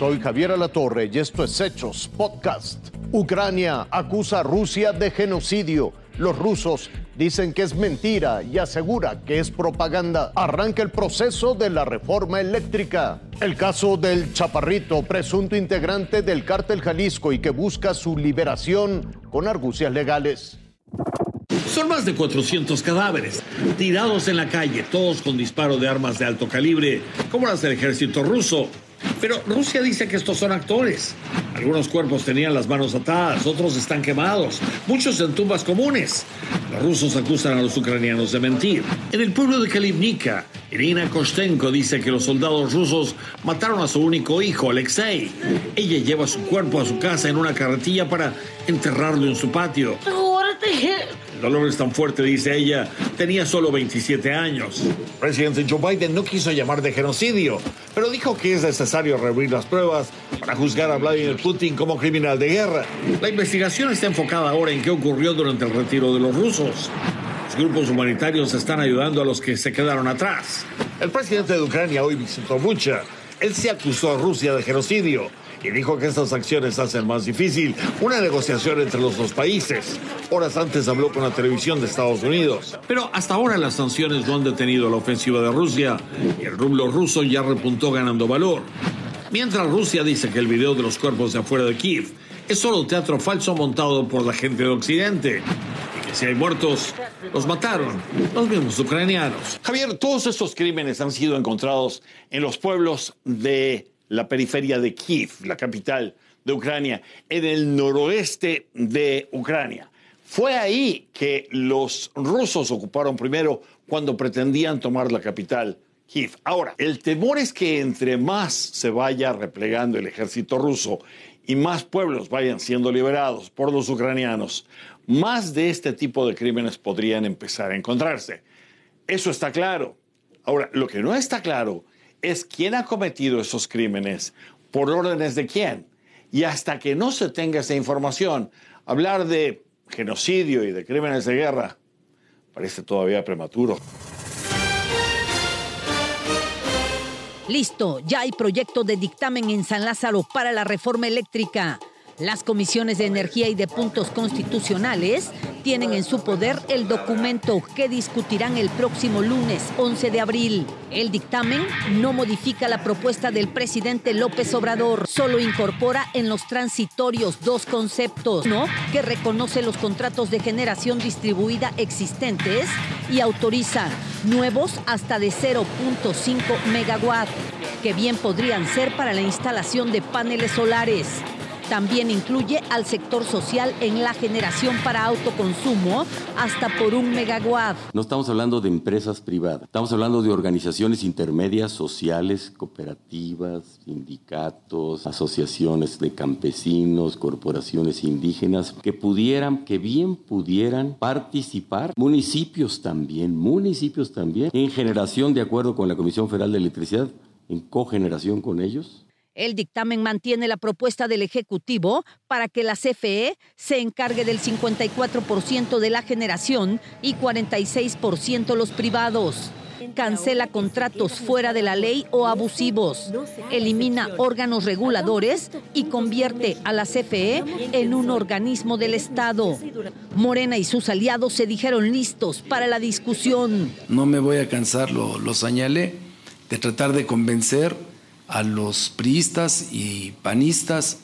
Soy Javier Alatorre y esto es Hechos Podcast. Ucrania acusa a Rusia de genocidio. Los rusos dicen que es mentira y asegura que es propaganda. Arranca el proceso de la reforma eléctrica. El caso del Chaparrito, presunto integrante del cártel Jalisco y que busca su liberación con argucias legales. Son más de 400 cadáveres, tirados en la calle, todos con disparo de armas de alto calibre, como las del ejército ruso. Pero Rusia dice que estos son actores. Algunos cuerpos tenían las manos atadas, otros están quemados, muchos en tumbas comunes. Los rusos acusan a los ucranianos de mentir. En el pueblo de Kalivnika, Irina Kostenko dice que los soldados rusos mataron a su único hijo, Alexei. Ella lleva su cuerpo a su casa en una carretilla para enterrarlo en su patio. El dolor es tan fuerte, dice ella. Tenía solo 27 años. presidente Joe Biden no quiso llamar de genocidio, pero dijo que es necesario reunir las pruebas para juzgar a Vladimir Putin como criminal de guerra. La investigación está enfocada ahora en qué ocurrió durante el retiro de los rusos. Los grupos humanitarios están ayudando a los que se quedaron atrás. El presidente de Ucrania hoy visitó Bucha. Él se acusó a Rusia de genocidio y dijo que estas acciones hacen más difícil una negociación entre los dos países. Horas antes habló con la televisión de Estados Unidos. Pero hasta ahora las sanciones no han detenido la ofensiva de Rusia y el rublo ruso ya repuntó ganando valor. Mientras Rusia dice que el video de los cuerpos de afuera de Kiev es solo teatro falso montado por la gente de Occidente. Y que si hay muertos, los mataron los mismos ucranianos. Javier, todos estos crímenes han sido encontrados en los pueblos de la periferia de Kiev, la capital de Ucrania, en el noroeste de Ucrania. Fue ahí que los rusos ocuparon primero cuando pretendían tomar la capital, Kiev. Ahora, el temor es que entre más se vaya replegando el ejército ruso y más pueblos vayan siendo liberados por los ucranianos, más de este tipo de crímenes podrían empezar a encontrarse. Eso está claro. Ahora, lo que no está claro es quién ha cometido esos crímenes, por órdenes de quién. Y hasta que no se tenga esa información, hablar de genocidio y de crímenes de guerra parece todavía prematuro. Listo, ya hay proyecto de dictamen en San Lázaro para la reforma eléctrica. Las comisiones de energía y de puntos constitucionales tienen en su poder el documento que discutirán el próximo lunes 11 de abril. El dictamen no modifica la propuesta del presidente López Obrador, solo incorpora en los transitorios dos conceptos, que reconoce los contratos de generación distribuida existentes y autoriza nuevos hasta de 0.5 megawatt, que bien podrían ser para la instalación de paneles solares. También incluye al sector social en la generación para autoconsumo hasta por un megawatt. No estamos hablando de empresas privadas, estamos hablando de organizaciones intermedias sociales, cooperativas, sindicatos, asociaciones de campesinos, corporaciones indígenas, que pudieran, que bien pudieran participar, municipios también, municipios también, en generación de acuerdo con la Comisión Federal de Electricidad, en cogeneración con ellos el dictamen mantiene la propuesta del Ejecutivo para que la CFE se encargue del 54% de la generación y 46% los privados. Cancela contratos fuera de la ley o abusivos. Elimina órganos reguladores y convierte a la CFE en un organismo del Estado. Morena y sus aliados se dijeron listos para la discusión. No me voy a cansar, lo, lo señalé, de tratar de convencer a los priistas y panistas,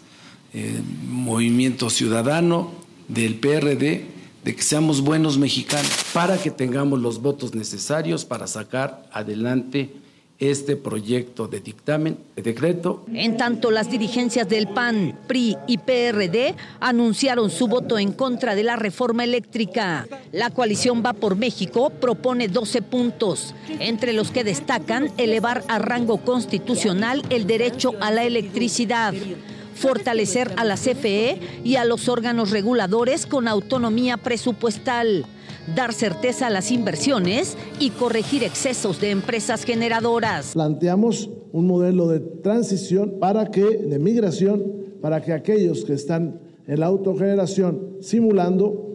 eh, Movimiento Ciudadano, del PRD, de que seamos buenos mexicanos, para que tengamos los votos necesarios para sacar adelante este proyecto de dictamen de decreto. En tanto, las dirigencias del PAN, PRI y PRD anunciaron su voto en contra de la reforma eléctrica. La coalición Va por México propone 12 puntos, entre los que destacan elevar a rango constitucional el derecho a la electricidad fortalecer a la CFE y a los órganos reguladores con autonomía presupuestal dar certeza a las inversiones y corregir excesos de empresas generadoras. Planteamos un modelo de transición para que, de migración, para que aquellos que están en la autogeneración simulando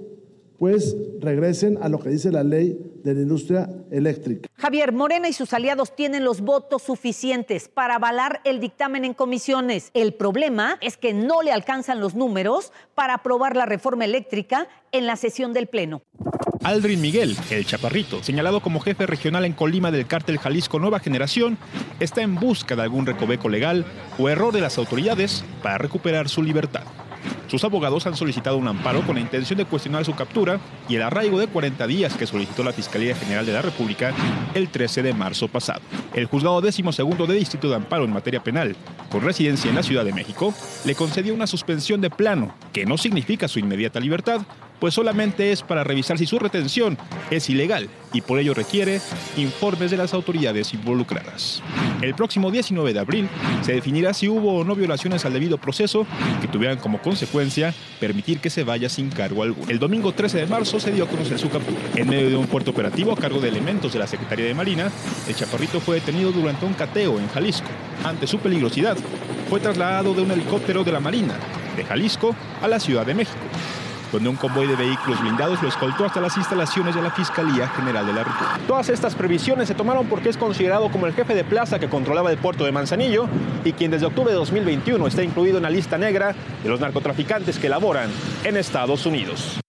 pues regresen a lo que dice la ley de la industria eléctrica. Javier Morena y sus aliados tienen los votos suficientes para avalar el dictamen en comisiones. El problema es que no le alcanzan los números para aprobar la reforma eléctrica en la sesión del Pleno. Aldrin Miguel, el chaparrito, señalado como jefe regional en Colima del cártel Jalisco Nueva Generación, está en busca de algún recoveco legal o error de las autoridades para recuperar su libertad. Sus abogados han solicitado un amparo con la intención de cuestionar su captura y el arraigo de 40 días que solicitó la Fiscalía General de la República el 13 de marzo pasado. El juzgado décimo segundo de Distrito de Amparo en materia penal, con residencia en la Ciudad de México, le concedió una suspensión de plano, que no significa su inmediata libertad, pues solamente es para revisar si su retención es ilegal y por ello requiere informes de las autoridades involucradas. El próximo 19 de abril se definirá si hubo o no violaciones al debido proceso que tuvieran como consecuencia permitir que se vaya sin cargo alguno. El domingo 13 de marzo se dio a conocer su captura. En medio de un puerto operativo a cargo de elementos de la Secretaría de Marina, el chaparrito fue detenido durante un cateo en Jalisco. Ante su peligrosidad, fue trasladado de un helicóptero de la Marina, de Jalisco, a la Ciudad de México donde un convoy de vehículos blindados lo escoltó hasta las instalaciones de la Fiscalía General de la República. Todas estas previsiones se tomaron porque es considerado como el jefe de plaza que controlaba el puerto de Manzanillo y quien desde octubre de 2021 está incluido en la lista negra de los narcotraficantes que laboran en Estados Unidos.